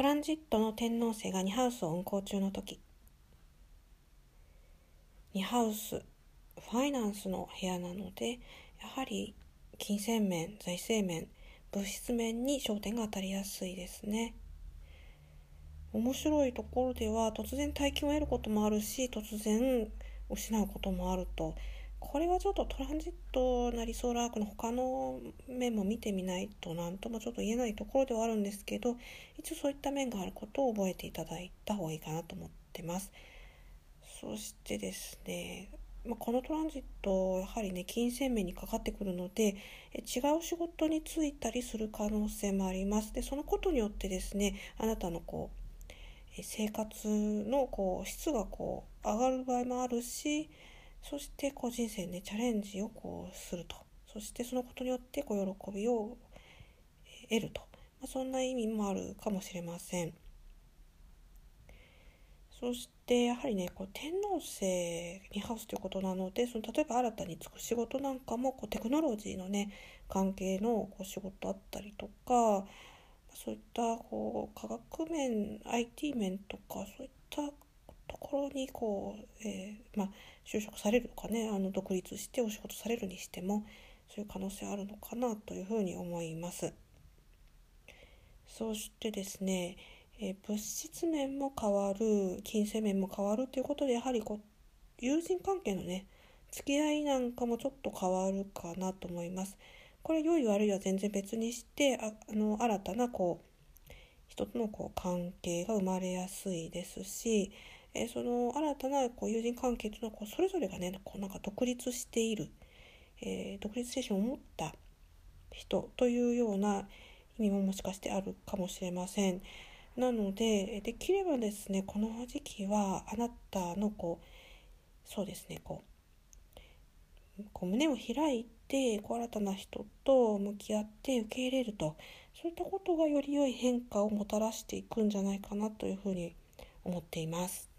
トランジットの天王星が2ハウスを運行中の時2ハウスファイナンスの部屋なのでやはり金銭面財政面物質面に焦点が当たりやすいですね。面白いところでは突然大金を得ることもあるし突然失うこともあると。これはちょっとトランジットなりソーラークの他の面も見てみないと何ともちょっと言えないところではあるんですけど一応そういった面があることを覚えていただいた方がいいかなと思ってます。そしてですねまあ、このトランジットやはりね金銭面にかかってくるので違う仕事に就いたりする可能性もあります。でそのことによってですねあなたのこう生活のこう質がこう上がる場合もあるしそしてこう人生ねチャレンジをこうするとそしてそのことによってこう喜びを得ると、まあ、そんな意味もあるかもしれません。そしてやはりねこう天王星にハウスということなのでその例えば新たに就く仕事なんかもこうテクノロジーのね関係のこう仕事あったりとかそういったこう科学面 IT 面とかそういったところにこう、えー、まあ、就職されるとかねあの独立してお仕事されるにしてもそういう可能性あるのかなというふうに思います。そしてですね、えー、物質面も変わる金銭面も変わるということでやはりこう友人関係のね付き合いなんかもちょっと変わるかなと思います。これ良い悪いは全然別にしてああの新たなこう人とのこう関係が生まれやすいですしえその新たなこう友人関係というのはこうそれぞれがねこうなんか独立している、え、独立精神を持った人というような意味ももしかしてあるかもしれません。なのでできればですねこの時期はあなたのこうそうですねこうこう胸を開いてこう新たな人と向き合って受け入れるとそういったことがより良い変化をもたらしていくんじゃないかなというふうに思っています。